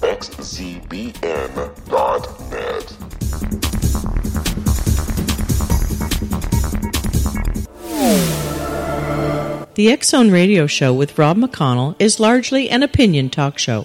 www.xzbn.net. The X Zone Radio Show with Rob McConnell is largely an opinion talk show.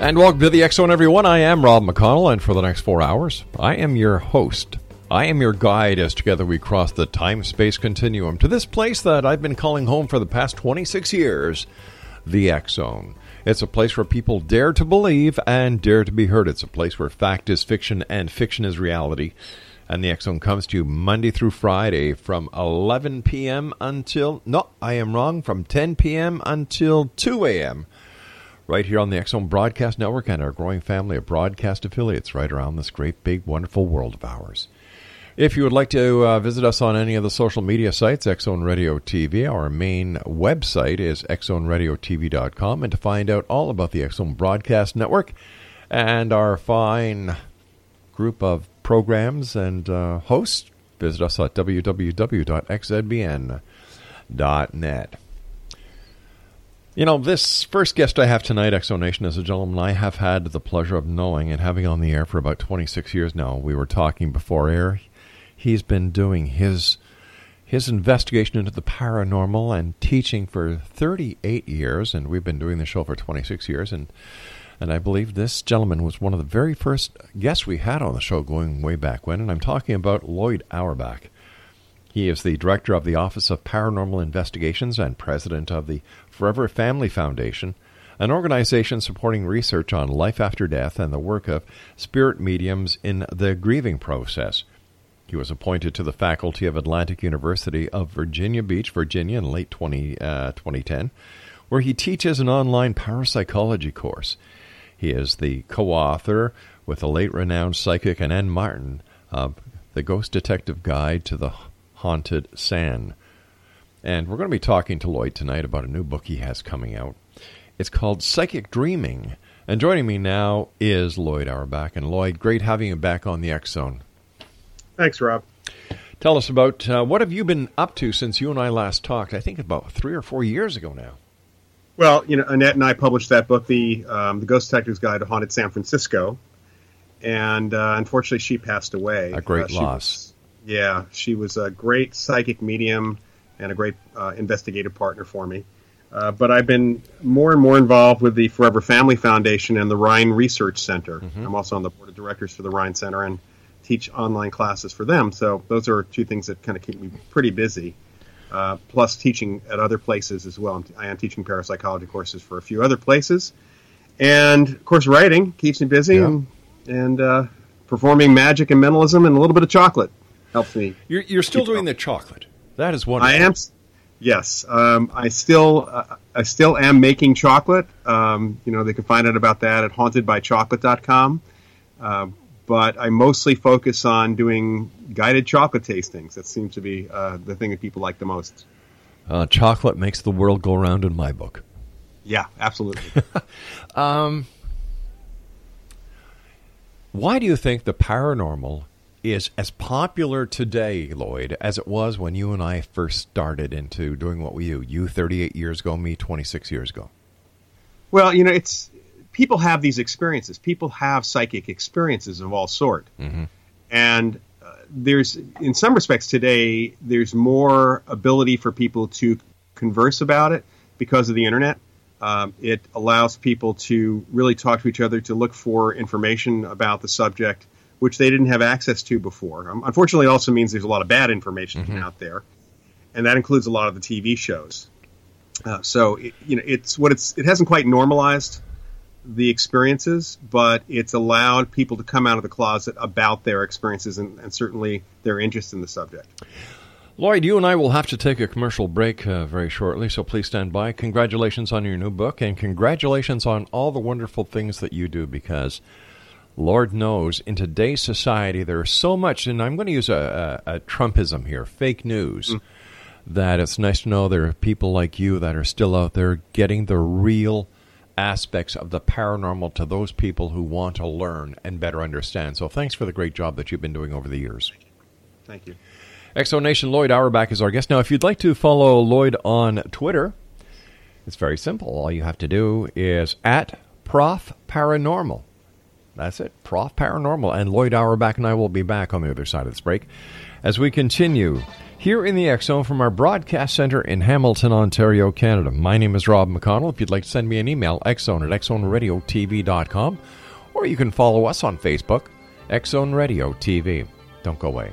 And welcome to the Zone, everyone. I am Rob McConnell, and for the next four hours, I am your host. I am your guide as together we cross the time space continuum to this place that I've been calling home for the past 26 years the Zone. It's a place where people dare to believe and dare to be heard. It's a place where fact is fiction and fiction is reality. And the Zone comes to you Monday through Friday from 11 p.m. until, no, I am wrong, from 10 p.m. until 2 a.m right here on the X Zone Broadcast Network and our growing family of broadcast affiliates right around this great, big, wonderful world of ours. If you would like to uh, visit us on any of the social media sites, X Zone Radio TV, our main website is xzoneradiotv.com. And to find out all about the X Zone Broadcast Network and our fine group of programs and uh, hosts, visit us at www.xzbn.net. You know, this first guest I have tonight, Exonation, is a gentleman I have had the pleasure of knowing and having on the air for about 26 years now. We were talking before air. He's been doing his his investigation into the paranormal and teaching for 38 years, and we've been doing the show for 26 years. And and I believe this gentleman was one of the very first guests we had on the show going way back when. And I'm talking about Loyd Auerbach. He is the director of the Office of Paranormal Investigations and president of the Forever Family Foundation, an organization supporting research on life after death and the work of spirit mediums in the grieving process. He was appointed to the faculty of Atlantic University of Virginia Beach, Virginia, in late 20, uh, 2010, where he teaches an online parapsychology course. He is the co author with the late renowned psychic Annette Martin of The Ghost Detective Guide to the Haunted Sand. And we're going to be talking to Loyd tonight about a new book he has coming out. It's called Psychic Dreaming. And joining me now is Loyd Auerbach. And Loyd, great having you back on the X Zone. Thanks, Rob. Tell us about uh, what have you been up to since you and I last talked? I think about three or four years ago now. Well, you know, Annette and I published that book, the um, the Ghost Detective's Guide to Haunted San Francisco, and uh, unfortunately, she passed away. A great uh, loss. was- yeah, she was a great psychic medium and a great uh, investigative partner for me. Uh, but I've been more and more involved with the Forever Family Foundation and the Rhine Research Center. I'm also on the board of directors for the Rhine Center and teach online classes for them. So those are two things that kind of keep me pretty busy. Uh, plus teaching at other places as well. I'm I am teaching parapsychology courses for a few other places, and of course, writing keeps me busy Yeah. and and uh, performing magic and mentalism and a little bit of chocolate helps me. You're, you're still doing going. the chocolate. That is wonderful. I am. Yes, um, I still uh, I still am making chocolate. Um, you know, they can find out about that at hauntedbychocolate.com. Uh, but I mostly focus on doing guided chocolate tastings. That seems to be uh, the thing that people like the most. Uh, chocolate makes the world go round in my book. Yeah, absolutely. um, why do you think the paranormal is as popular today, Loyd, as it was when you and I first started into doing what we do? You 38 years ago, me 26 years ago. Well, you know, it's people have these experiences. People have psychic experiences of all sort, mm-hmm. and uh, there's, in some respects, today there's more ability for people to converse about it because of the internet. Um, it allows people to really talk to each other, to look for information about the subject, which they didn't have access to before. Um, unfortunately, it also means there's a lot of bad information Mhm. out there, and that includes a lot of the TV shows. Uh, so, it, you know, it's what it's. It hasn't quite normalized the experiences, but it's allowed people to come out of the closet about their experiences and, and certainly their interest in the subject. Loyd, you and I will have to take a commercial break uh, very shortly, so please stand by. Congratulations on your new book, and congratulations on all the wonderful things that you do because, Lord knows, in today's society, there is so much, and I'm going to use a, a, a Trumpism here fake news. Mm. That it's nice to know there are people like you that are still out there getting the real aspects of the paranormal to those people who want to learn and better understand. So, thanks for the great job that you've been doing over the years. Thank you. Exo Nation Loyd Auerbach is our guest. Now, if you'd like to follow Loyd on Twitter, it's very simple. All you have to do is at Prof Paranormal. That's it, Prof Paranormal. And Loyd Auerbach and I will be back on the other side of this break as we continue here in the Zone from our broadcast center in Hamilton, Ontario, Canada. My name is Rob McConnell. If you'd like to send me an email, xzone at xzoneradiotv.com, or you can follow us on Facebook, X Zone Radio TV. Don't go away.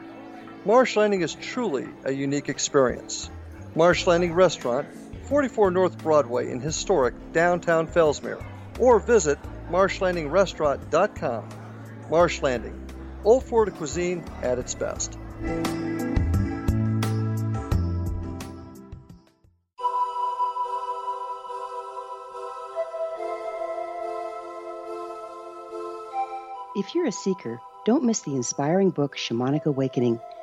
Marsh Landing is truly a unique experience. Marsh Landing Restaurant, 44 North Broadway in historic downtown Fellsmere, or visit marshlandingrestaurant.com. Marsh Landing, Old Florida cuisine at its best. If you're a seeker, don't miss the inspiring book Shamanic Awakening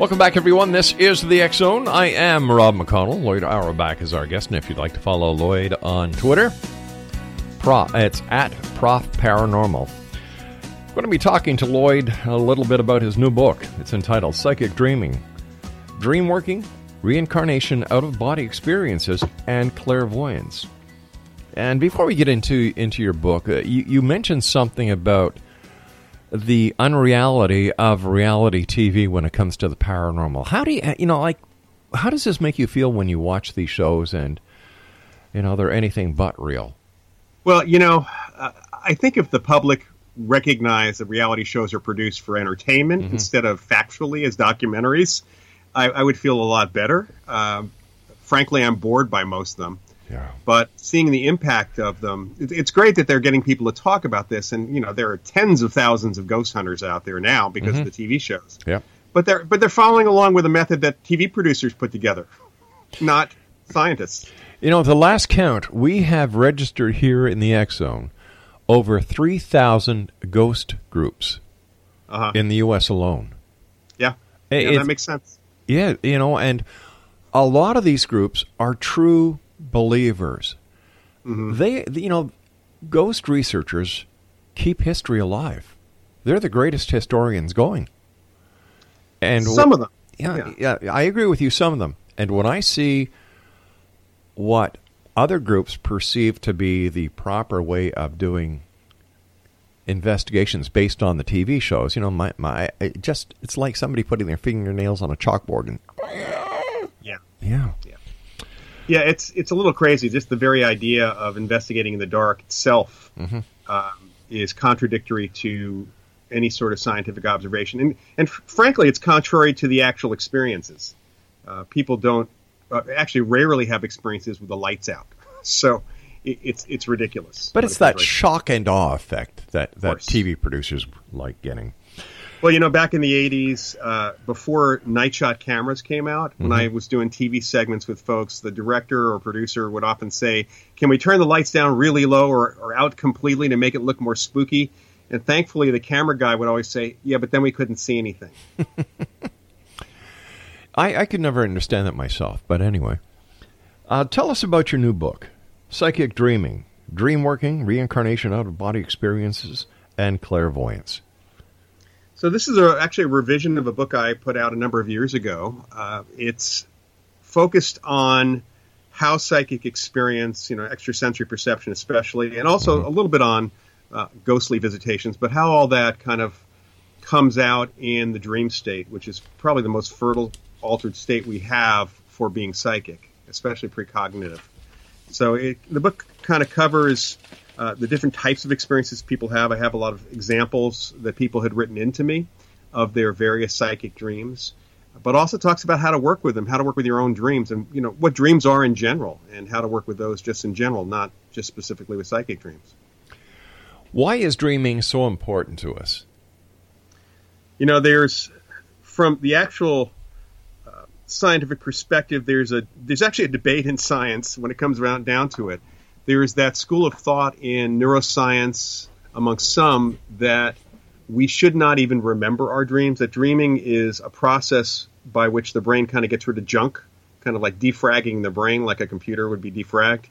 Welcome back, everyone. This is the X Zone. I am Rob McConnell. Loyd Auerbach is our guest, and if you'd like to follow Loyd on Twitter, Pro, it's at Prof Paranormal. I'm going to be talking to Loyd a little bit about his new book. It's entitled Psychic Dreaming, Dream Working, Reincarnation, Out of Body Experiences, and Clairvoyance. And before we get into into your book, uh, you, you mentioned something about the unreality of reality TV when it comes to the paranormal. How do you, you know, like, how does this make you feel when you watch these shows and, you know, they're anything but real? Well, you know, uh, I think if the public recognize that reality shows are produced for entertainment Mhm. instead of factually as documentaries, I, I would feel a lot better. Um, frankly, I'm bored by most of them. Yeah. But seeing the impact of them, it, it's great that they're getting people to talk about this. And you know, there are tens of thousands of ghost hunters out there now because Mhm. of the TV shows. Yeah. But they're but they're following along with a method that TV producers put together, not scientists. You know, the last count, we have registered here in the X Zone over 3,000 ghost groups Uh-huh. in the U.S. alone. Yeah, yeah that makes sense. Yeah, you know, and a lot of these groups are true believers. Mm-hmm. They, you know, ghost researchers keep history alive. They're the greatest historians going. And Some of them. yeah, yeah, I agree with you. Some of them, and when I see what other groups perceive to be the proper way of doing investigations based on the TV shows, you know, my my it just it's like somebody putting their fingernails on a chalkboard and Yeah. yeah. Yeah, it's it's a little crazy. Just the very idea of investigating in the dark itself Mhm. um, is contradictory to any sort of scientific observation, and and f- frankly, it's contrary to the actual experiences. Uh, people don't uh, actually rarely have experiences with the lights out, so it, it's it's ridiculous. But it's that shock and awe effect that, that TV producers like getting. Well, you know, back in the 80s, uh, before night shot cameras came out, when Mhm. I was doing TV segments with folks, the director or producer would often say, Can we turn the lights down really low or, or out completely to make it look more spooky? And thankfully, the camera guy would always say, Yeah, but then we couldn't see anything. I, I could never understand that myself, but anyway. Uh, tell us about your new book, Psychic Dreaming, Dream Working, Reincarnation Out of Body Experiences, and Clairvoyance. So this is a, actually a revision of a book I put out a number of years ago. Uh, it's focused on how psychic experience, you know, extrasensory perception especially, and also a little bit on uh, ghostly visitations, but how all that kind of comes out in the dream state, which is probably the most fertile altered state we have for being psychic, especially precognitive. So it, the book kind of covers uh, the different types of experiences people have. I have a lot of examples that people had written into me of their various psychic dreams. but also talks about how to work with them, how to work with your own dreams, and you know what dreams are in general, and how to work with those just in general, not just specifically with psychic dreams. Why is dreaming so important to us? You know, there's from the actual uh, scientific perspective, there's a there's actually a debate in science when it comes around down to it. There's that school of thought in neuroscience amongst some that we should not even remember our dreams. That dreaming is a process by which the brain kind of gets rid of junk, kind of like defragging the brain, like a computer would be defragged,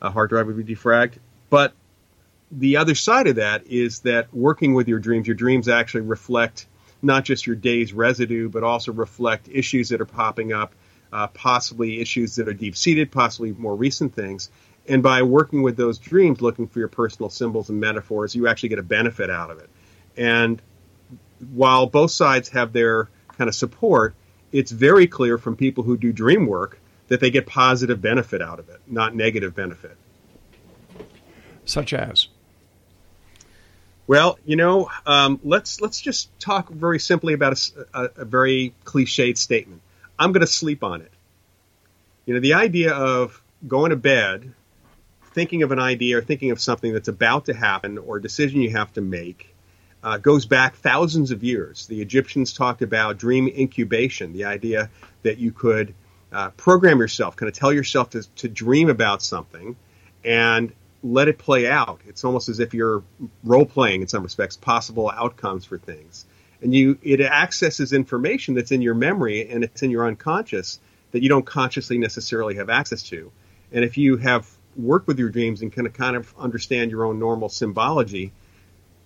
a hard drive would be defragged. But the other side of that is that working with your dreams, your dreams actually reflect not just your day's residue, but also reflect issues that are popping up, uh, possibly issues that are deep seated, possibly more recent things. And by working with those dreams, looking for your personal symbols and metaphors, you actually get a benefit out of it. And while both sides have their kind of support, it's very clear from people who do dream work that they get positive benefit out of it, not negative benefit. Such as? Well, you know, um, let's let's just talk very simply about a, a, a very cliched statement. I'm going to sleep on it. You know, the idea of going to bed, thinking of an idea or thinking of something that's about to happen or a decision you have to make, uh, goes back thousands of years. The Egyptians talked about dream incubation, the idea that you could uh, program yourself, kind of tell yourself to, to dream about something, and let it play out. It's almost as if you're role playing in some respects, possible outcomes for things. And you, it accesses information that's in your memory and it's in your unconscious that you don't consciously necessarily have access to. And if you have worked with your dreams and of kind of understand your own normal symbology,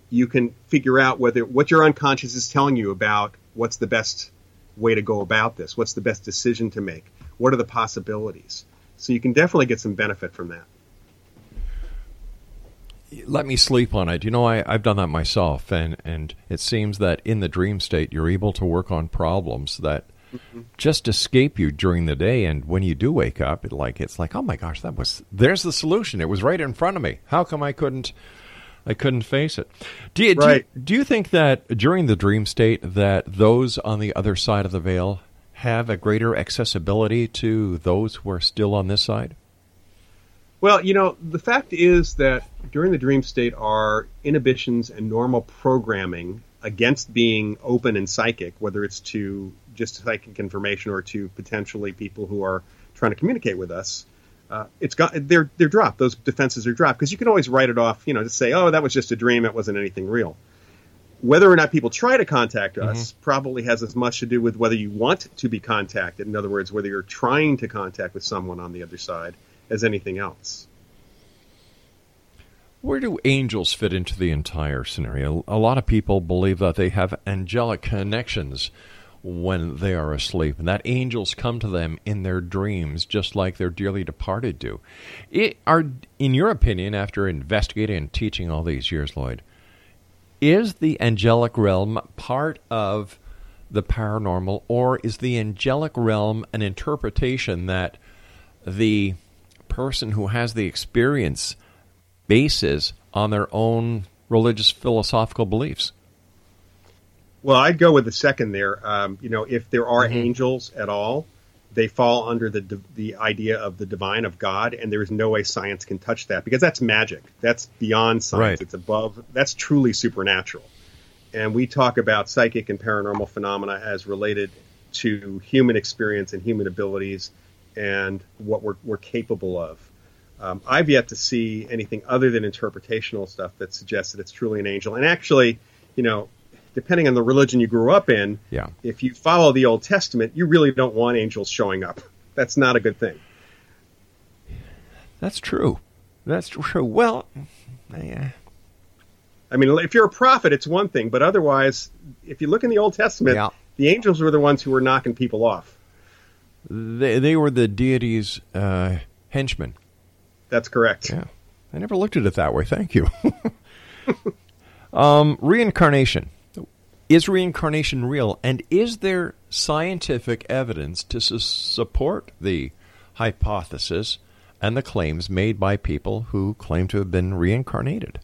you can figure out whether what your unconscious is telling you about what's the best way to go about this, what's the best decision to make, what are the possibilities. So you can definitely get some benefit from that let me sleep on it. You know, I, I've done that myself, and, and it seems that in the dream state, you're able to work on problems that mm-hmm. just escape you during the day. And when you do wake up, it like it's like, oh my gosh, that was there's the solution. It was right in front of me. How come I couldn't? I couldn't face it. Do you, right. do you, do you think that during the dream state that those on the other side of the veil have a greater accessibility to those who are still on this side? Well, you know, the fact is that during the dream state, our inhibitions and normal programming against being open and psychic, whether it's to just psychic information or to potentially people who are trying to communicate with us, uh, it's got they're they're dropped. Those defenses are dropped because you can always write it off. You know, to say, oh, that was just a dream. It wasn't anything real. Whether or not people try to contact us mm-hmm. probably has as much to do with whether you want to be contacted. In other words, whether you're trying to contact with someone on the other side as anything else. Where do angels fit into the entire scenario? A lot of people believe that they have angelic connections when they are asleep, and that angels come to them in their dreams, just like their dearly departed do. It, are, in your opinion, after investigating and teaching all these years, Loyd, is the angelic realm part of the paranormal, or is the angelic realm an interpretation that the person who has the experience bases on their own religious philosophical beliefs? Well, I'd go with the second there. Um, you know, if there are mm-hmm. angels at all, they fall under the the idea of the divine of God, and there is no way science can touch that because that's magic. That's beyond science. Right. It's above. That's truly supernatural. And we talk about psychic and paranormal phenomena as related to human experience and human abilities and what we're, we're capable of. Um, I've yet to see anything other than interpretational stuff that suggests that it's truly an angel. And actually, you know, depending on the religion you grew up in, yeah. if you follow the Old Testament, you really don't want angels showing up. That's not a good thing. That's true. That's true. Well, yeah. I mean, if you're a prophet, it's one thing, but otherwise, if you look in the Old Testament, yeah. the angels were the ones who were knocking people off. They, they were the deity's uh, henchmen. That's correct. Yeah. I never looked at it that way. Thank you. um, reincarnation. Is reincarnation real? And is there scientific evidence to su- support the hypothesis and the claims made by people who claim to have been reincarnated?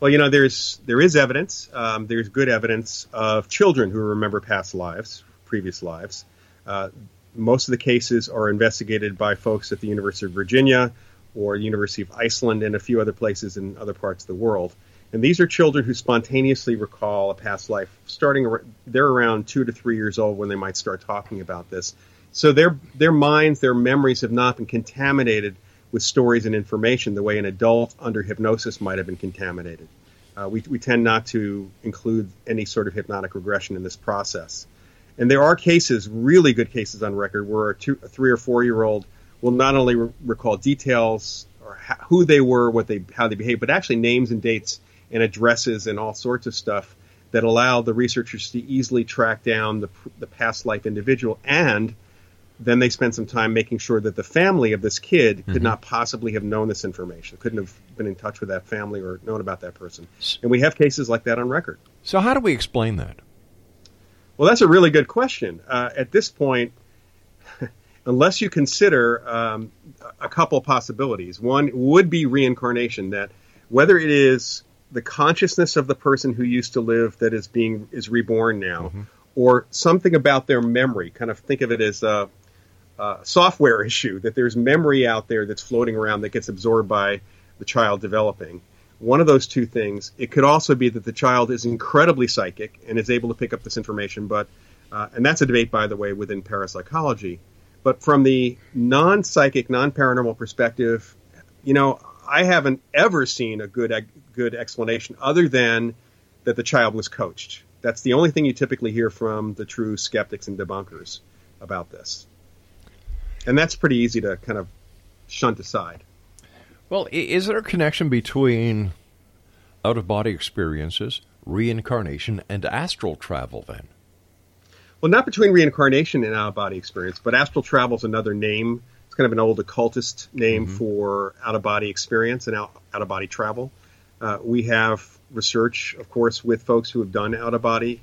Well, you know, there's there is evidence. Um, there's good evidence of children who remember past lives previous lives. Uh, most of the cases are investigated by folks at the University of Virginia or the University of Iceland and a few other places in other parts of the world. And these are children who spontaneously recall a past life. Starting, they're around two to three years old when they might start talking about this. So their their minds, their memories have not been contaminated with stories and information the way an adult under hypnosis might have been contaminated. Uh, we, we tend not to include any sort of hypnotic regression in this process. And there are cases, really good cases on record, where a, two, a three or four year old will not only re- recall details or ha- who they were, what they, how they behaved, but actually names and dates and addresses and all sorts of stuff that allow the researchers to easily track down the, the past life individual and then they spend some time making sure that the family of this kid could mm-hmm. not possibly have known this information, couldn't have been in touch with that family or known about that person. And we have cases like that on record. So, how do we explain that? Well, that's a really good question. Uh, at this point, unless you consider um, a couple possibilities, one would be reincarnation. That whether it is the consciousness of the person who used to live that is being is reborn now, mm-hmm. or something about their memory. Kind of think of it as a, a software issue that there's memory out there that's floating around that gets absorbed by the child developing. One of those two things. It could also be that the child is incredibly psychic and is able to pick up this information, but uh, and that's a debate, by the way, within parapsychology. But from the non-psychic, non-paranormal perspective, you know, I haven't ever seen a good good explanation other than that the child was coached. That's the only thing you typically hear from the true skeptics and debunkers about this. And that's pretty easy to kind of shunt aside. Well, is there a connection between out of body experiences, reincarnation, and astral travel then? Well, not between reincarnation and out of body experience, but astral travel is another name. Kind of an old occultist name mm-hmm. for out of body experience and out of body travel. Uh, we have research, of course, with folks who have done out of body,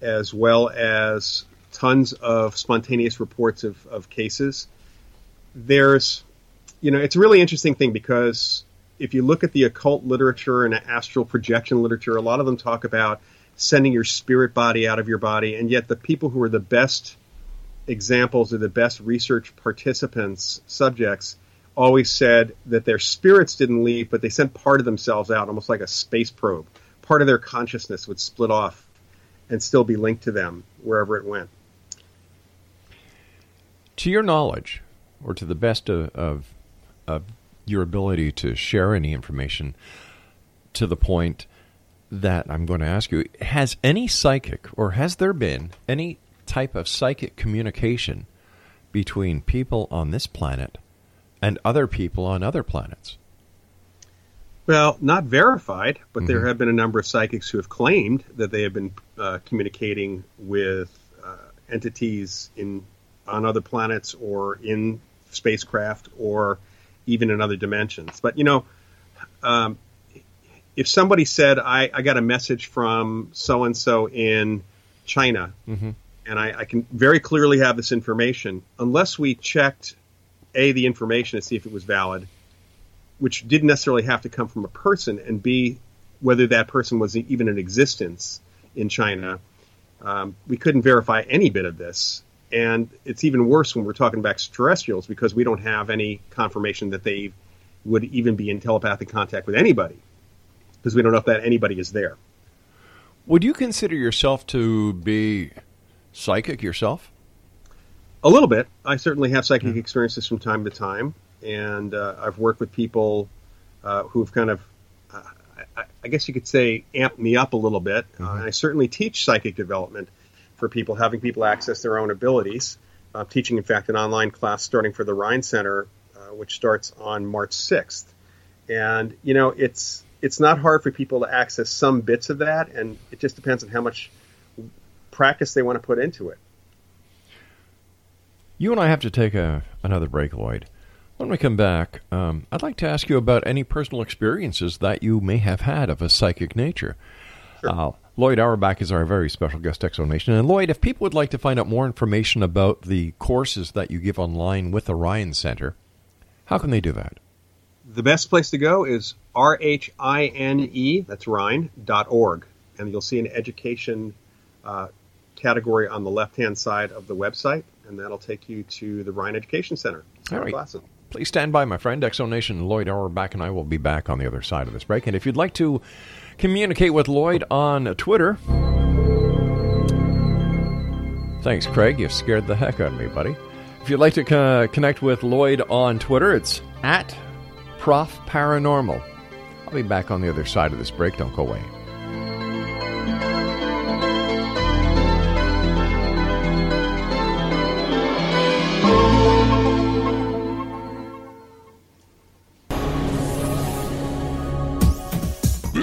as well as tons of spontaneous reports of, of cases. There's you know, it's a really interesting thing because if you look at the occult literature and astral projection literature, a lot of them talk about sending your spirit body out of your body, and yet the people who are the best examples or the best research participants, subjects, always said that their spirits didn't leave, but they sent part of themselves out, almost like a space probe. Part of their consciousness would split off and still be linked to them wherever it went. To your knowledge, or to the best of, of of your ability to share any information to the point that I'm going to ask you has any psychic or has there been any type of psychic communication between people on this planet and other people on other planets? Well, not verified, but mm-hmm. there have been a number of psychics who have claimed that they have been uh, communicating with uh, entities in on other planets or in spacecraft or even in other dimensions. But you know, um, if somebody said, I, I, got a message from so and so in China, mm-hmm. And I, I, can very clearly have this information, unless we checked a the information to see if it was valid, which didn't necessarily have to come from a person, and b whether that person was even in existence in China. Um, we couldn't verify any bit of this. And it's even worse when we're talking about extraterrestrials because we don't have any confirmation that they would even be in telepathic contact with anybody because we don't know if that anybody is there. Would you consider yourself to be psychic yourself? A little bit. I certainly have psychic mm-hmm. experiences from time to time, and uh, I've worked with people uh, who've kind of, uh, I, I, guess you could say, amped me up a little bit. Mm-hmm. I certainly teach psychic development for people, having people access their own abilities. Uh, teaching, in fact, an online class starting for the Rhine Center, uh, which starts on March 6th. And, you know, it's it's not hard for people to access some bits of that, and it just depends on how much practice they want to put into it. You and I have to take a, another break, Loyd. When we come back, um, I'd like to ask you about any personal experiences that you may have had of a psychic nature. Sure. Uh, Loyd Auerbach is our very special guest explanation. And Loyd, if people would like to find out more information about the courses that you give online with the Rhine Center, how can they do that? The best place to go is R-H-I-N-E, that's Rhine, dot org. And you'll see an education uh, category on the left hand side of the website, and that'll take you to the Rhine Education Center. All right. Glasses. Please stand by, my friend. Exonation Loyd Auerbach and I will be back on the other side of this break. And if you'd like to communicate with Loyd on Twitter, thanks, Craig. You scared the heck out of me, buddy. If you'd like to co- connect with Loyd on Twitter, it's at Prof Paranormal. I'll be back on the other side of this break. Don't go away.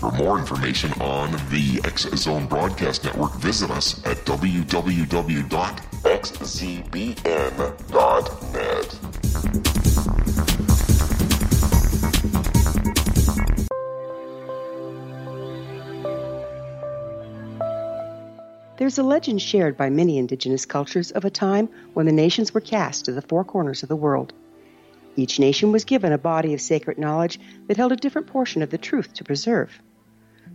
For more information on the X Zone Broadcast Network, visit us at www.xzbn.net. There's a legend shared by many indigenous cultures of a time when the nations were cast to the four corners of the world. Each nation was given a body of sacred knowledge that held a different portion of the truth to preserve.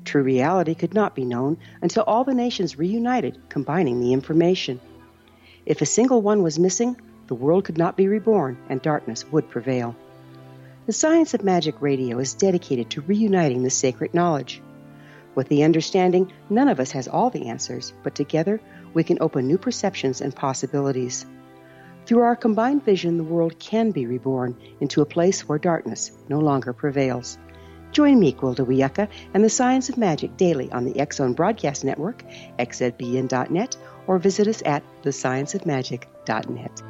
True reality could not be known until all the nations reunited, combining the information. If a single one was missing, the world could not be reborn and darkness would prevail. The Science of Magic Radio is dedicated to reuniting the sacred knowledge. With the understanding, none of us has all the answers, but together we can open new perceptions and possibilities. Through our combined vision, the world can be reborn into a place where darkness no longer prevails. Join me, Gwilda Wiyaka, and the Science of Magic daily on the X-Zone Broadcast Network, xzbn.net, or visit us at thescienceofmagic.net.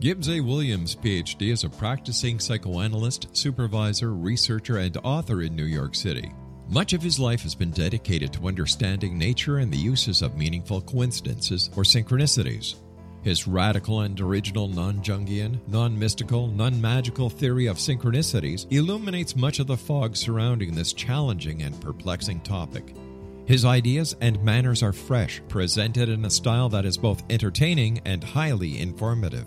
Gibbs A. Williams, PhD, is a practicing psychoanalyst, supervisor, researcher, and author in New York City. Much of his life has been dedicated to understanding nature and the uses of meaningful coincidences or synchronicities. His radical and original non Jungian, non mystical, non magical theory of synchronicities illuminates much of the fog surrounding this challenging and perplexing topic. His ideas and manners are fresh, presented in a style that is both entertaining and highly informative.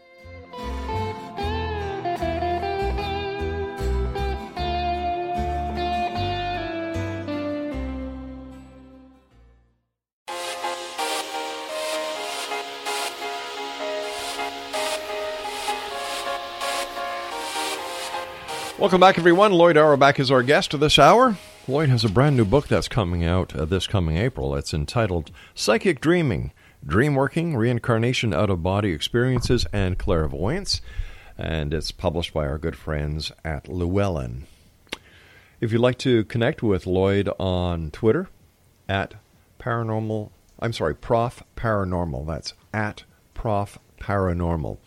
Welcome back, everyone. Loyd Auerbach is our guest this hour. Loyd has a brand new book that's coming out uh, this coming April. It's entitled Psychic Dreaming Dream Working, Reincarnation Out of Body Experiences, and Clairvoyance. And it's published by our good friends at Llewellyn. If you'd like to connect with Loyd on Twitter, at paranormal, I'm sorry, Prof Paranormal. That's at Prof Paranormal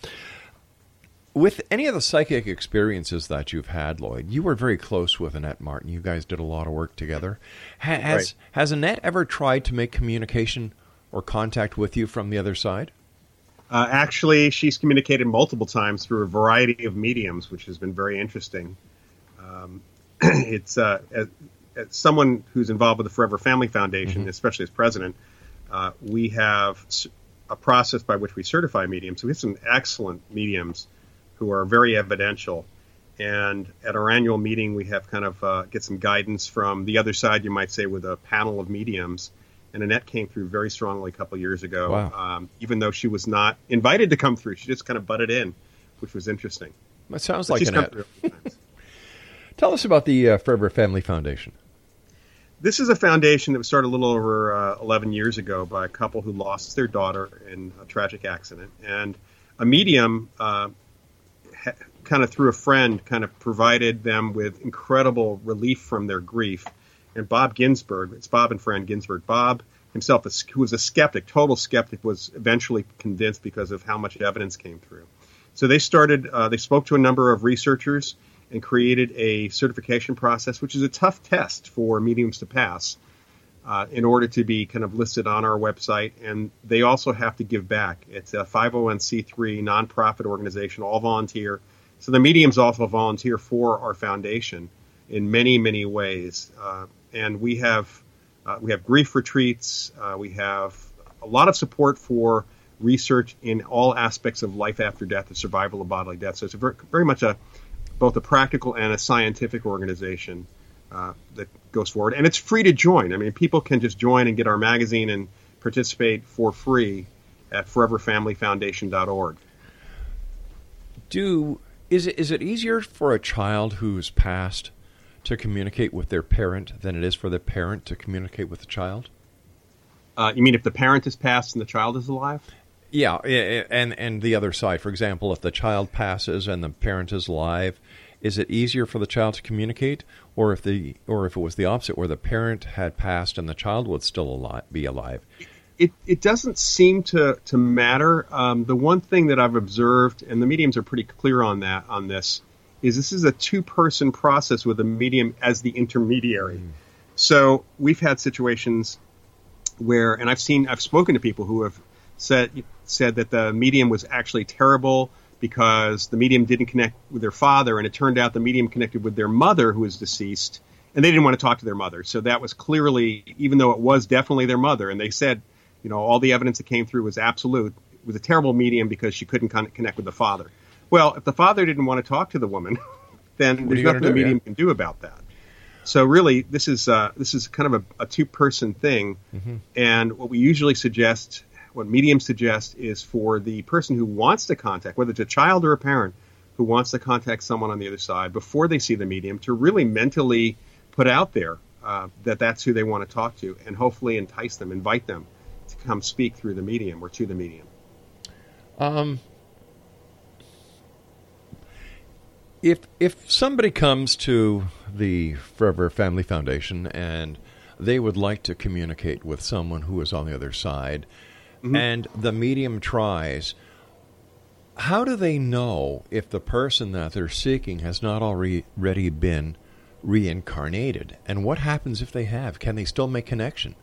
with any of the psychic experiences that you've had, Loyd, you were very close with Annette Martin. You guys did a lot of work together. Has right. has Annette ever tried to make communication or contact with you from the other side? Uh, actually, she's communicated multiple times through a variety of mediums, which has been very interesting. Um, it's uh, as, as, someone who's involved with the Forever Family Foundation, mm-hmm. especially as president. Uh, we have a process by which we certify mediums. So we have some excellent mediums who are very evidential. And at our annual meeting, we have kind of uh, get some guidance from the other side, you might say, with a panel of mediums. And Annette came through very strongly a couple years ago, wow. um, even though she was not invited to come through. She just kind of butted in, which was interesting. That sounds but like Annette. Tell us about the uh, Forever Family Foundation. This is a foundation that was started a little over uh, 11 years ago by a couple who lost their daughter in a tragic accident. And a medium uh, kind of through a friend, kind of provided them with incredible relief from their grief. And Bob Ginsberg, it's Bob and Phran Ginsberg. Bob himself, who was a skeptic, total skeptic, was eventually convinced because of how much evidence came through. So they started, uh, they spoke to a number of researchers and created a certification process, which is a tough test for mediums to pass. Uh, in order to be kind of listed on our website. And they also have to give back. It's a 501c3 nonprofit organization, all volunteer. So the mediums also volunteer for our foundation in many, many ways. Uh, and we have uh, we have grief retreats. Uh, we have a lot of support for research in all aspects of life after death, the survival of bodily death. So it's very, very much a both a practical and a scientific organization uh, that goes forward. And it's free to join. I mean, people can just join and get our magazine and participate for free at foreverfamilyfoundation.org. Do is it is it easier for a child who's passed to communicate with their parent than it is for the parent to communicate with the child? Uh, you mean if the parent is passed and the child is alive? Yeah, and and the other side. For example, if the child passes and the parent is alive, is it easier for the child to communicate, or if the or if it was the opposite, where the parent had passed and the child would still alive, be alive? It, it doesn't seem to, to matter. Um, the one thing that I've observed, and the mediums are pretty clear on that on this, is this is a two person process with a medium as the intermediary. Mm. So we've had situations where, and I've seen, I've spoken to people who have said said that the medium was actually terrible because the medium didn't connect with their father, and it turned out the medium connected with their mother, who was deceased, and they didn't want to talk to their mother. So that was clearly, even though it was definitely their mother, and they said you know, all the evidence that came through was absolute. It was a terrible medium because she couldn't con- connect with the father. Well, if the father didn't want to talk to the woman, then there's nothing the medium yeah? can do about that. So really, this is uh, this is kind of a, a two person thing, mm-hmm. and what we usually suggest, what mediums suggest, is for the person who wants to contact, whether it's a child or a parent who wants to contact someone on the other side before they see the medium, to really mentally put out there uh, that that's who they want to talk to, and hopefully entice them, invite them come speak through the medium or to the medium? Um, if if somebody comes to the Forever Family Foundation and they would like to communicate with someone who is on the other side, mm-hmm. and the medium tries, how do they know if the person that they're seeking has not already been reincarnated? And what happens if they have? Can they still make connection?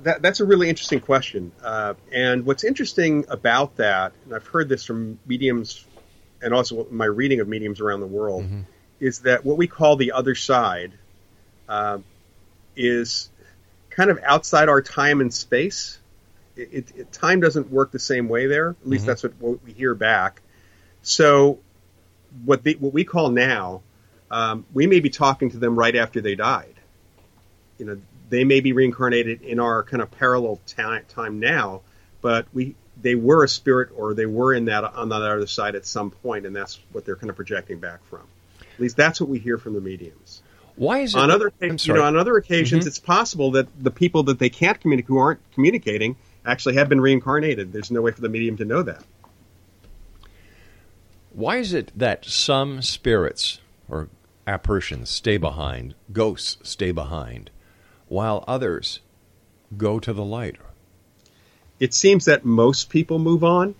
That, that's a really interesting question. Uh, and what's interesting about that, and I've heard this from mediums and also my reading of mediums around the world, mm-hmm. is that what we call the other side uh, is kind of outside our time and space. It, it, it, time doesn't work the same way there. At least mm-hmm. that's what, what, we hear back. So, what, they, what we call now, um, we may be talking to them right after they died. You know, they may be reincarnated in our kind of parallel time now, but we they were a spirit or they were in that on that other side at some point, and that's what they're kind of projecting back from. At least that's what we hear from the mediums. Why is it? On other, you know, on other occasions, Mhm. it's possible that the people that they can't communicate, who aren't communicating, actually have been reincarnated. There's no way for the medium to know that. Why is it that some spirits or apparitions stay behind, ghosts stay behind, while others go to the light? It seems that most people move on.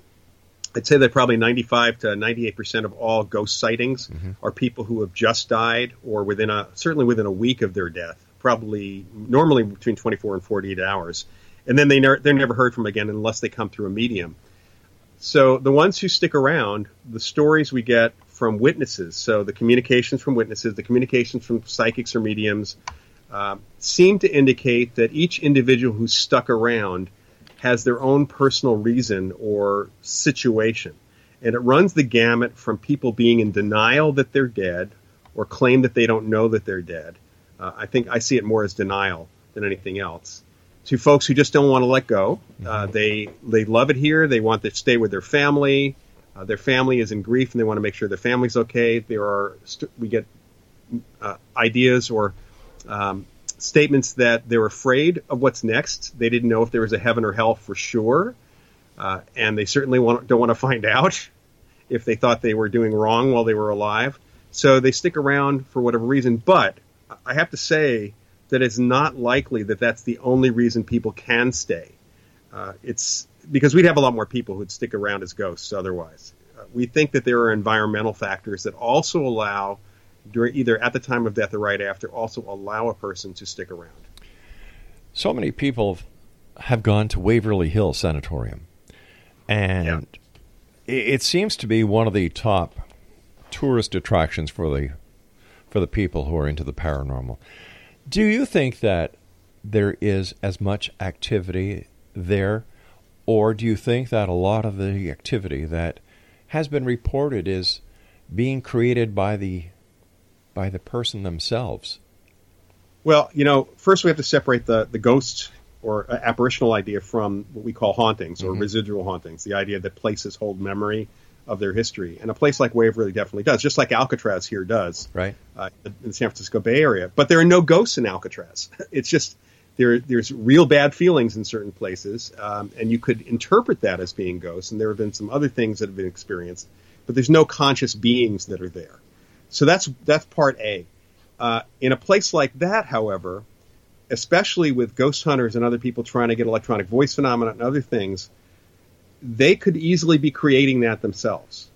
I'd say that probably 95 to 98 percent of all ghost sightings mm-hmm. are people who have just died or within a certainly within a week of their death, probably normally between 24 and 48 hours, and then they ne- they're never heard from again unless they come through a medium. So the ones who stick around, the stories we get from witnesses, so the communications from witnesses, the communications from psychics or mediums, um, seem to indicate that each individual who's stuck around has their own personal reason or situation. And it runs the gamut from people being in denial that they're dead or claim that they don't know that they're dead. Uh, I think I see it more as denial than anything else. To folks who just don't want to let go, uh, they they love it here. They want to stay with their family. Uh, their family is in grief, and they want to make sure their family's okay. There are st- we get uh, ideas or um, statements that they're afraid of what's next. They didn't know if there was a heaven or hell for sure, uh, and they certainly want, don't want to find out if they thought they were doing wrong while they were alive. So they stick around for whatever reason. But I have to say that it's not likely that that's the only reason people can stay. Uh, it's because we'd have a lot more people who'd stick around as ghosts otherwise. Uh, we think that there are environmental factors that also allow, during either at the time of death or right after, also allow a person to stick around. So many people have gone to Waverly Hill Sanatorium, and it, it seems to be one of the top tourist attractions for the for the people who are into the paranormal. Do you think that there is as much activity there, or do you think that a lot of the activity that has been reported is being created by the by the person themselves? Well, you know, first we have to separate the, the ghost or uh, apparitional idea from what we call hauntings or Mhm. residual hauntings, the idea that places hold memory of their history. And a place like Waverly definitely does, just like Alcatraz here does Right. uh, in the San Francisco Bay Area. But there are no ghosts in Alcatraz. It's just there. There's real bad feelings in certain places, um, and you could interpret that as being ghosts. And there have been some other things that have been experienced, but there's no conscious beings that are there. So that's that's part A. Uh, in a place like that, however, especially with ghost hunters and other people trying to get electronic voice phenomena and other things, they could easily be creating that themselves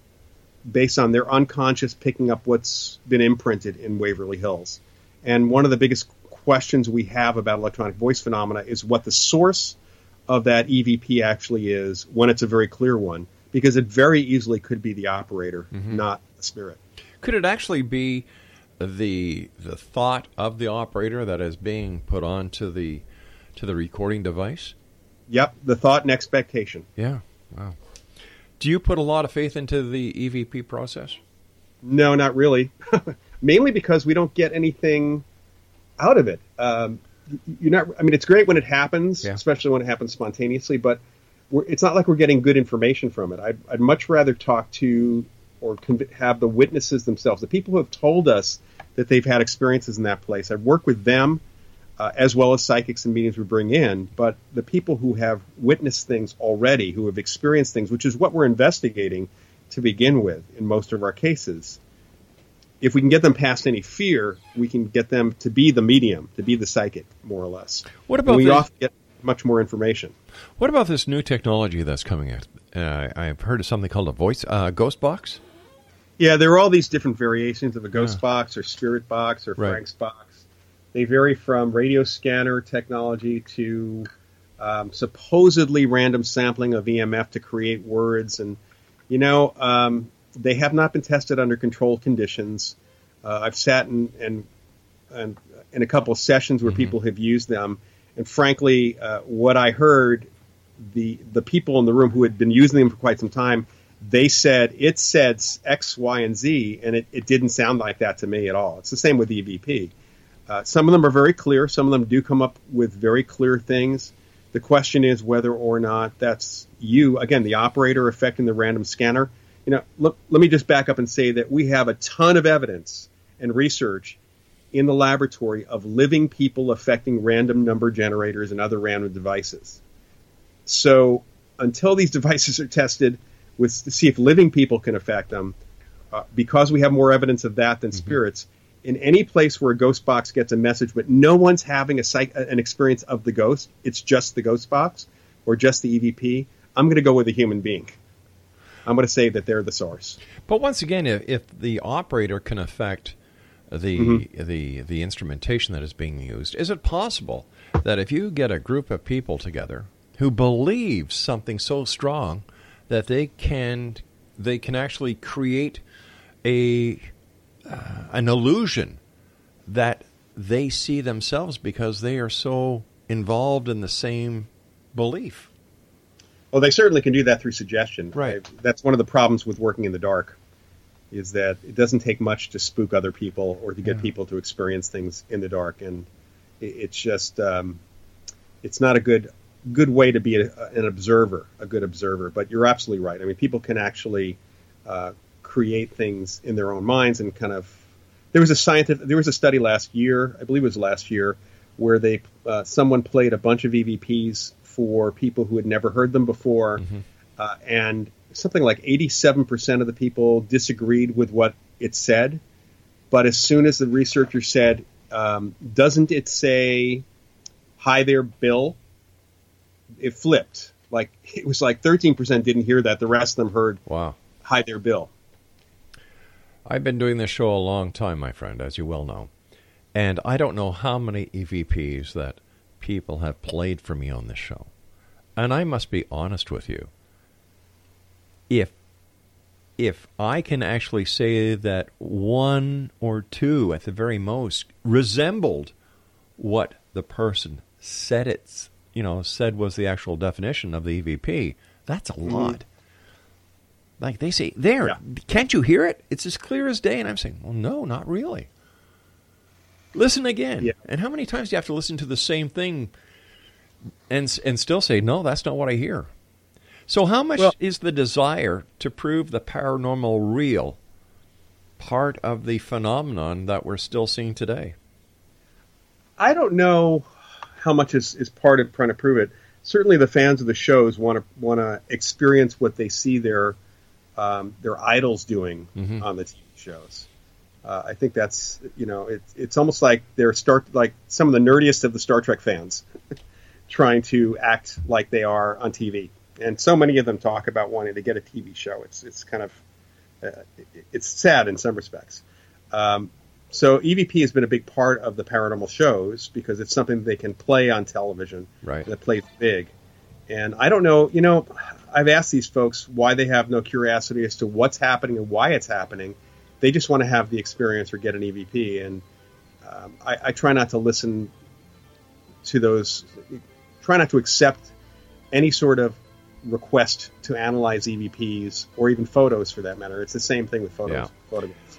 based on their unconscious picking up what's been imprinted in Waverly Hills. And one of the biggest questions we have about electronic voice phenomena is what the source of that EVP actually is when it's a very clear one, because it very easily could be the operator, not the spirit. Could it actually be the the thought of the operator that is being put onto the to the recording device? Yep, the thought and expectation. Yeah. Wow. Do you put a lot of faith into the EVP process? No, not really. Mainly because we don't get anything out of it. Um, you're not. I mean, it's great when it happens, Yeah. especially when it happens spontaneously. But we're, it's not like we're getting good information from it. I'd, I'd much rather talk to or have the witnesses themselves, the people who have told us that they've had experiences in that place. I've worked with them uh, as well as psychics and mediums we bring in, but the people who have witnessed things already, who have experienced things, which is what we're investigating to begin with in most of our cases. If we can get them past any fear, we can get them to be the medium, to be the psychic, more or less. What about And we the- often get much more information. What about this new technology that's coming out? Uh, I've heard of something called a voice uh, ghost box. Yeah, there are all these different variations of a ghost box or spirit box or Right. Frank's box. They vary from radio scanner technology to um, supposedly random sampling of EMF to create words. And, you know, um, they have not been tested under controlled conditions. Uh, I've sat in, and, and in a couple of sessions where people have used them. And frankly, uh, what I heard, the, the people in the room who had been using them for quite some time, they said it said X, Y, and Z, and it, it didn't sound like that to me at all. It's the same with EVP. Uh, some of them are very clear. Some of them do come up with very clear things. The question is whether or not that's you, again, the operator affecting the random scanner. You know, look, let me just back up and say that we have a ton of evidence and research in the laboratory of living people affecting random number generators and other random devices. So until these devices are tested with to see if living people can affect them, uh, because we have more evidence of that than mm-hmm. spirits, in any place where a ghost box gets a message, but no one's having a psych- an experience of the ghost, it's just the ghost box or just the EVP. I'm going to go with a human being. I'm going to say that they're the source. But once again, if, if the operator can affect the mm-hmm. the the instrumentation that is being used, is it possible that if you get a group of people together who believe something so strong that they can they can actually create a uh, an illusion that they see themselves because they are so involved in the same belief. Well, they certainly can do that through suggestion. Right. I, that's one of the problems with working in the dark, is that it doesn't take much to spook other people or to get yeah. people to experience things in the dark, and it, it's just um, it's not a good good way to be a, an observer, a good observer. But you're absolutely right. I mean, people can actually uh, create things in their own minds and kind of. There was a scientific. There was a study last year, I believe it was last year, where they uh, someone played a bunch of EVPs for people who had never heard them before, mm-hmm. uh, and something like 87% of the people disagreed with what it said. But as soon as the researcher said, um, "Doesn't it say, hi there, Bill?" It flipped. Like it was like 13% didn't hear that. The rest of them heard, "Wow, hi there, Bill." I've been doing this show a long time, my friend, as you well know. And I don't know how many EVPs that people have played for me on this show. And I must be honest with you. If if I can actually say that one or two at the very most resembled what the person said it's you know said was the actual definition of the EVP, that's a mm-hmm. lot. Like they say, there, yeah. can't you hear it? It's as clear as day. And I'm saying, well, no, not really. Listen again. Yeah. And how many times do you have to listen to the same thing and and still say, no, that's not what I hear? So, how much well, is the desire to prove the paranormal real part of the phenomenon that we're still seeing today? I don't know how much is, is part of trying to prove it. Certainly, the fans of the shows want to want to experience what they see their um, their idols doing mm-hmm. on the TV shows. Uh, I think that's you know it's it's almost like they're start like some of the nerdiest of the Star Trek fans trying to act like they are on TV, and so many of them talk about wanting to get a TV show. It's it's kind of uh, it's sad in some respects. Um, so EVP has been a big part of the paranormal shows because it's something they can play on television right. that plays big. And I don't know, you know, I've asked these folks why they have no curiosity as to what's happening and why it's happening. They just want to have the experience or get an EVP. And um, I, I try not to listen to those, try not to accept any sort of request to analyze EVPs or even photos for that matter. It's the same thing with photos. Yeah. Photographs.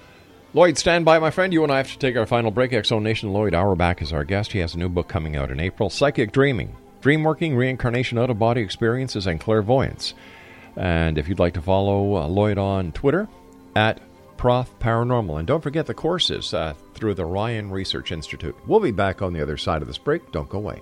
Loyd, stand by, my friend. You and I have to take our final break. Zone Nation Loyd Auerbach is our guest. He has a new book coming out in April Psychic Dreaming dreamworking, reincarnation, out of body experiences, and clairvoyance. And if you'd like to follow uh, Loyd on Twitter, at Prof Paranormal. And don't forget the courses uh, through the Rhine Research Institute. We'll be back on the other side of this break. Don't go away.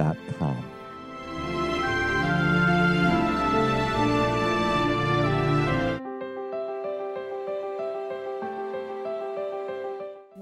www.holisticcancerfoundation.com.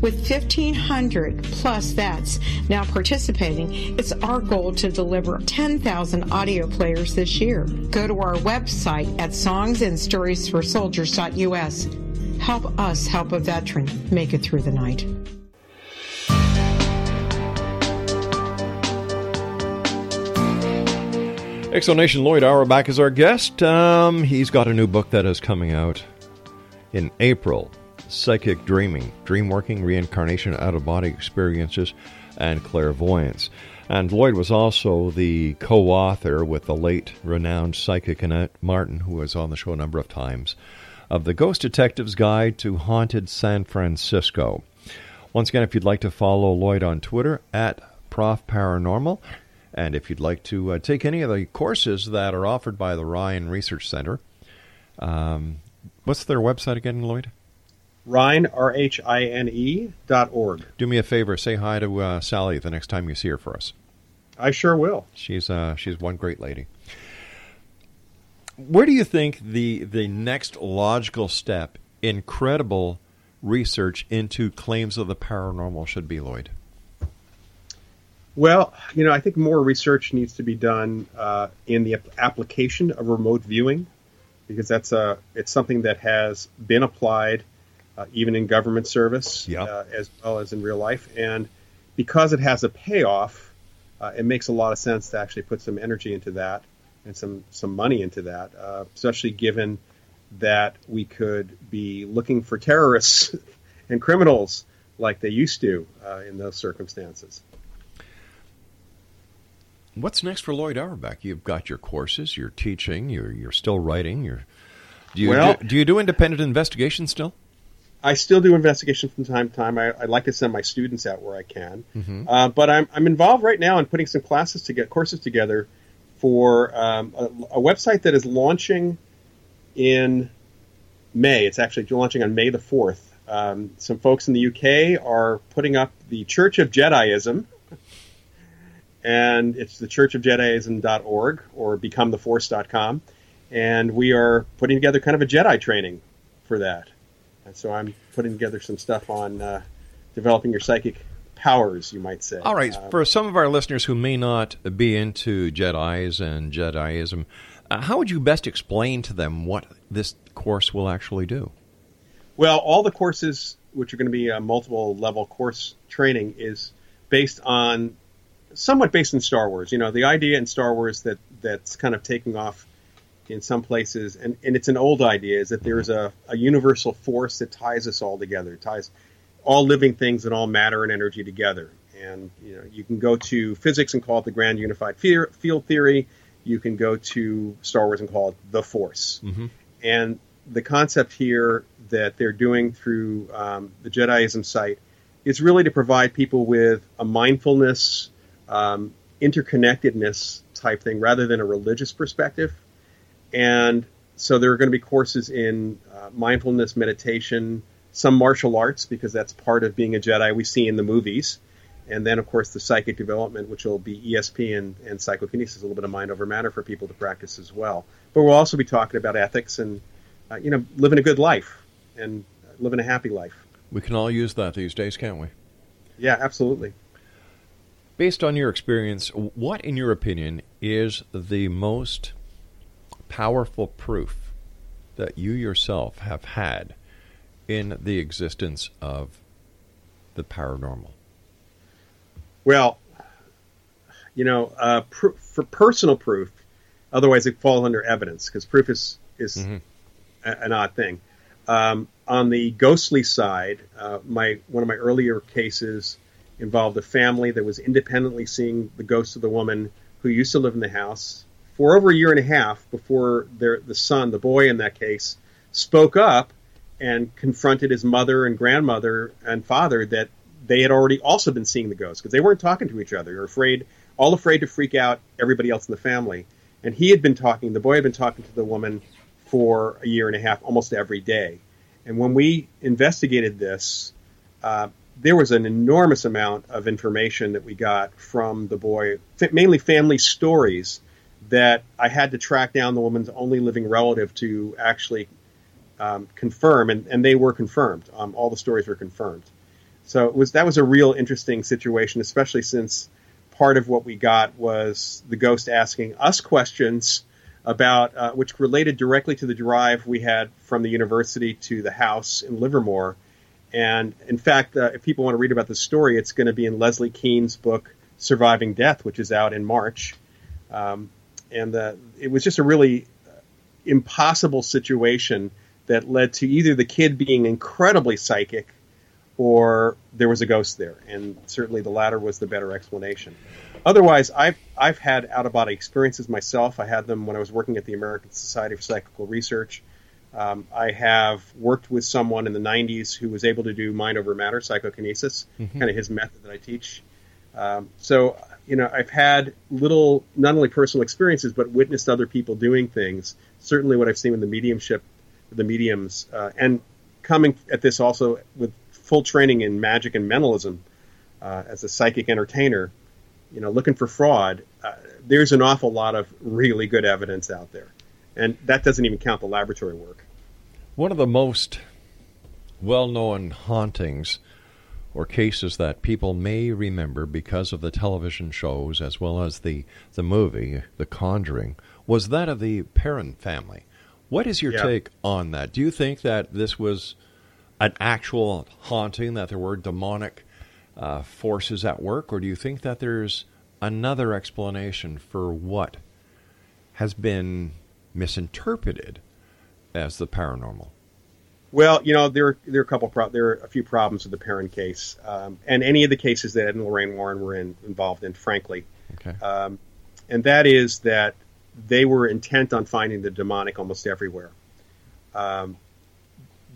With 1,500 plus vets now participating, it's our goal to deliver 10,000 audio players this year. Go to our website at songsandstoriesforsoldiers.us. Help us help a veteran make it through the night. Exonation Loyd Auerbach is our guest. Um, he's got a new book that is coming out in April Psychic Dreaming, Dream Working, Reincarnation, Out of Body Experiences, and Clairvoyance. And Loyd was also the co author with the late renowned psychic Annette Martin, who was on the show a number of times, of The Ghost Detective's Guide to Haunted San Francisco. Once again, if you'd like to follow Loyd on Twitter, at Prof Paranormal, and if you'd like to uh, take any of the courses that are offered by the Rhine Research Center, um, what's their website again, Loyd? Rhine, R H I N E dot org. Do me a favor, say hi to uh, Sally the next time you see her for us. I sure will. She's uh, she's one great lady. Where do you think the the next logical step in credible research into claims of the paranormal should be, Loyd? Well, you know, I think more research needs to be done uh, in the application of remote viewing, because that's a it's something that has been applied uh, even in government service yep. uh, as well as in real life, and because it has a payoff, uh, it makes a lot of sense to actually put some energy into that and some some money into that, uh, especially given that we could be looking for terrorists and criminals like they used to uh, in those circumstances. What's next for Loyd Auerbach? You've got your courses, you're teaching, you're you're still writing, you're Do you Well- do, do you do independent investigation still? I still do investigation from time to time. I, I like to send my students out where I can, Mhm. uh, but I'm, I'm involved right now in putting some classes to get courses together for um, a, a website that is launching in May. It's actually launching on May the fourth. Um, some folks in the UK are putting up the Church of Jediism, and it's the churchofjediism.org or becometheforce.com, and we are putting together kind of a Jedi training for that. And so I'm putting together some stuff on uh, developing your psychic powers, you might say. All right, Uh, for some of our listeners who may not be into Jedi's and Jediism, uh, how would you best explain to them what this course will actually do? Well, all the courses, which are going to be a multiple level course training, is based on somewhat based in Star Wars. You know, the idea in Star Wars that that's kind of taking off in some places, and, and it's an old idea, is that there's a, a universal force that ties us all together, ties all living things and all matter and energy together. And you know, you can go to physics and call it the grand unified field theory. You can go to Star Wars and call it the Force. Mm-hmm. And the concept here that they're doing through um, the Jediism site is really to provide people with a mindfulness, um, interconnectedness type thing rather than a religious perspective. And so there are going to be courses in uh, mindfulness, meditation, some martial arts, because that's part of being a Jedi we see in the movies. And then, of course, the psychic development, which will be ESP and, and psychokinesis, a little bit of mind over matter for people to practice as well. But we'll also be talking about ethics and, uh, you know, living a good life and living a happy life. We can all use that these days, can't we? Yeah, absolutely. Based on your experience, what, in your opinion, is the most powerful proof that you yourself have had in the existence of the paranormal? Well, you know, uh, pr- for personal proof, otherwise it falls under evidence because proof is is a, an odd thing. Um, on the ghostly side, uh, my one of my earlier cases involved a family that was independently seeing the ghost of the woman who used to live in the house for over a year and a half before their the son, the boy in that case, spoke up and confronted his mother and grandmother and father that they had already also been seeing the ghost because they weren't talking to each other. They were afraid, all afraid to freak out everybody else in the family. And he had been talking, the boy had been talking to the woman for a year and a half, almost every day. And when we investigated this, uh, there was an enormous amount of information that we got from the boy, mainly family stories that I had to track down the woman's only living relative to actually um, confirm, and, and they were confirmed. Um, all the stories were confirmed. So it was that was a real interesting situation, especially since part of what we got was the ghost asking us questions about uh, which related directly to the drive we had from the university to the house in Livermore. And in fact, uh, if people want to read about the story, it's going to be in Leslie Kean's book "Surviving Death," which is out in March. Um, and uh, it was just a really impossible situation that led to either the kid being incredibly psychic or there was a ghost there. And certainly the latter was the better explanation. Otherwise, I've, I've had out of body experiences myself. I had them when I was working at the American Society for Psychical Research. Um, I have worked with someone in the 90s who was able to do mind over matter psychokinesis, Mhm. kind of his method that I teach. Um, so, you know, I've had little, not only personal experiences, but witnessed other people doing things. Certainly, what I've seen with the mediumship, the mediums, uh, and coming at this also with full training in magic and mentalism uh, as a psychic entertainer, you know, looking for fraud. Uh, there's an awful lot of really good evidence out there, and that doesn't even count the laboratory work. One of the most well known hauntings or cases that people may remember because of the television shows as well as the, the movie, The Conjuring, was that of the Perron family. What is your Yeah. take on that? Do you think that this was an actual haunting, that there were demonic uh, forces at work, or do you think that there's another explanation for what has been misinterpreted as the paranormal? Well, you know, there there are a couple pro- there are a few problems with the Perron case, um, and any of the cases that Ed and Lorraine Warren were in, involved in, frankly. Okay. Um, and that is that they were intent on finding the demonic almost everywhere. Um,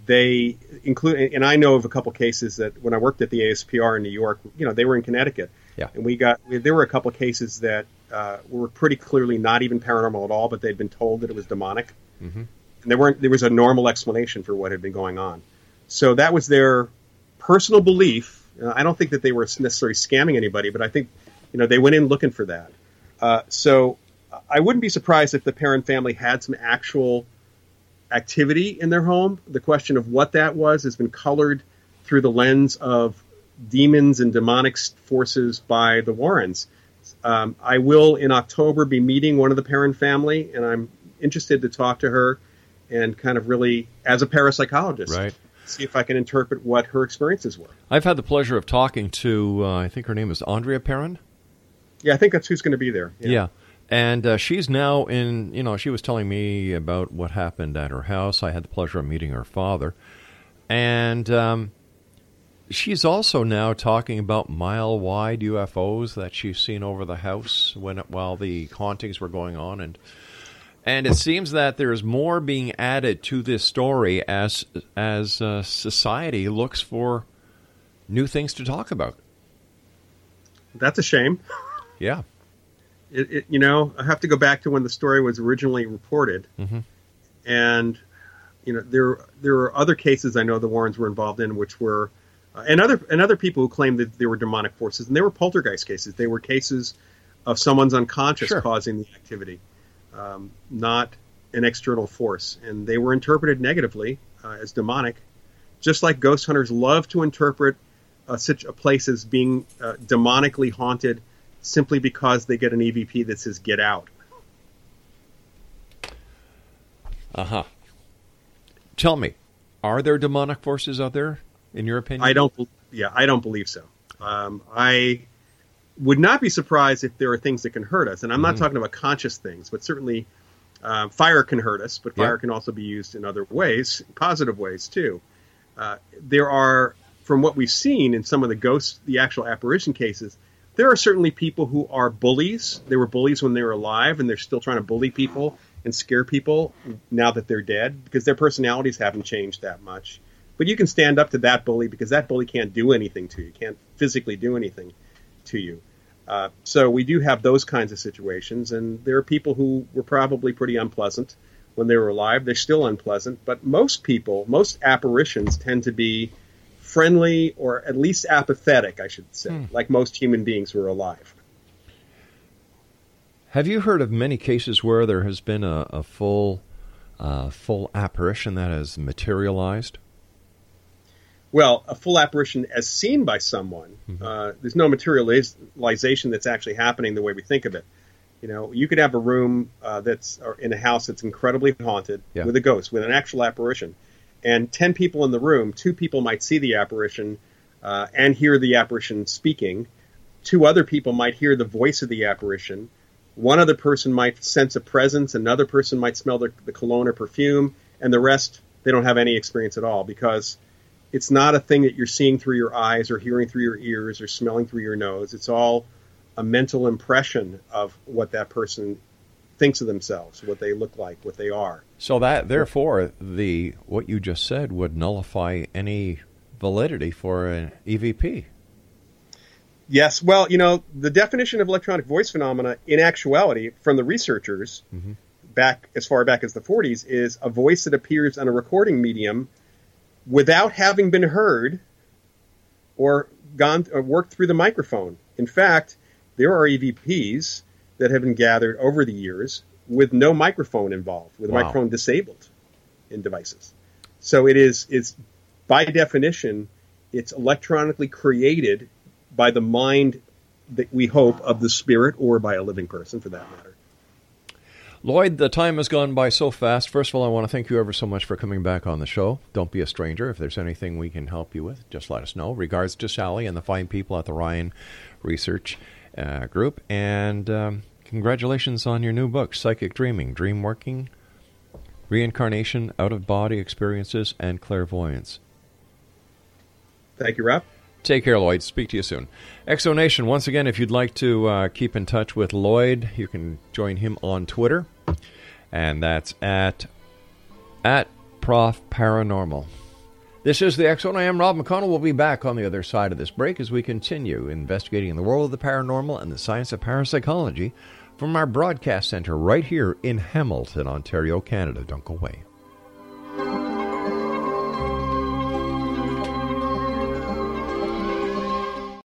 they include, and I know of a couple cases that when I worked at the ASPR in New York, you know, they were in Connecticut, Yeah. and we got there were a couple cases that uh, were pretty clearly not even paranormal at all, but they'd been told that it was demonic, Mm-hmm. And there weren't there was a normal explanation for what had been going on. So that was their personal belief. Uh, I don't think that they were necessarily scamming anybody, but I think you know they went in looking for that. Uh, so I wouldn't be surprised if the Perron family had some actual activity in their home. The question of what that was has been colored through the lens of demons and demonic forces by the Warrens. Um, I will in October be meeting one of the Perron family, and I'm interested to talk to her and kind of really, as a parapsychologist, Right. see if I can interpret what her experiences were. I've had the pleasure of talking to, uh, I think her name is Andrea Perron. Yeah, I think that's who's going to be there. Yeah. And uh, she's now in, you know, she was telling me about what happened at her house. I had the pleasure of meeting her father. And um, she's also now talking about mile wide UFOs that she's seen over the house when while the hauntings were going on. And and it seems that there's more being added to this story as as uh, society looks for new things to talk about. That's a shame. Yeah. It, it, you know, I have to go back to when the story was originally reported, Mm-hmm. and you know there there were other cases I know the Warrens were involved in, which were uh, and other and other people who claimed that there were demonic forces, and they were poltergeist cases. They were cases of someone's unconscious Sure. causing the activity, um, not an external force, and they were interpreted negatively uh, as demonic, just like ghost hunters love to interpret uh, such a place as being uh, demonically haunted simply because they get an EVP that says "Get out." Uh huh. Tell me, are there demonic forces out there, in your opinion? I don't. Yeah, I don't believe so. Um, I would not be surprised if there are things that can hurt us, and I'm not Mhm. talking about conscious things, but certainly uh, fire can hurt us. But fire Yeah. can also be used in other ways, positive ways too. Uh, there are, from what we've seen in some of the ghosts, the actual apparition cases, there are certainly people who are bullies. They were bullies when they were alive, and they're still trying to bully people and scare people now that they're dead because their personalities haven't changed that much. But you can stand up to that bully because that bully can't do anything to you, can't physically do anything to you. Uh, so we do have those kinds of situations, and there are people who were probably pretty unpleasant when they were alive. They're still unpleasant, but most people, most apparitions tend to be friendly or at least apathetic, I should say, Hmm. like most human beings who are alive. Have you heard of many cases where there has been a, a full, uh, full apparition that has materialized? Well, a full apparition as seen by someone, uh, there's no materialization that's actually happening the way we think of it. You know, you could have a room uh, that's or in a house that's incredibly haunted Yeah. with a ghost, with an actual apparition, and ten people in the room. Two people might see the apparition uh, and hear the apparition speaking. Two other people might hear the voice of the apparition. One other person might sense a presence. Another person might smell the, the cologne or perfume, and the rest they don't have any experience at all because it's not a thing that you're seeing through your eyes or hearing through your ears or smelling through your nose. It's all a mental impression of what that person thinks of themselves, what they look like, what they are. So that, therefore, the what you just said would nullify any validity for an EVP. Yes, well, you know, the definition of electronic voice phenomena in actuality from the researchers mm-hmm. back as far back as the 40s is a voice that appears on a recording medium without having been heard or gone or worked through the microphone. In fact, there are EVPs that have been gathered over the years with no microphone involved, with Wow. microphone disabled in devices. So it is it's by definition it's electronically created by the mind that we hope of the spirit or by a living person for that matter. Loyd, the time has gone by so fast. First of all, I want to thank you ever so much for coming back on the show. Don't be a stranger. If there's anything we can help you with, just let us know. Regards to Sally and the fine people at the Rhine Research uh, Group. And um, congratulations on your new book, Psychic Dreaming, Dream Working, Reincarnation, Out of Body Experiences, and Clairvoyance. Thank you, Rob. Take care, Loyd. Speak to you soon. X Zone Nation, once again, if you'd like to uh, keep in touch with Loyd, you can join him on Twitter. And that's at at Prof Paranormal. This is the X I am Rob McConnell. We'll be back on the other side of this break as we continue investigating the world of the paranormal and the science of parapsychology from our broadcast center right here in Hamilton, Ontario, Canada. Don't go away.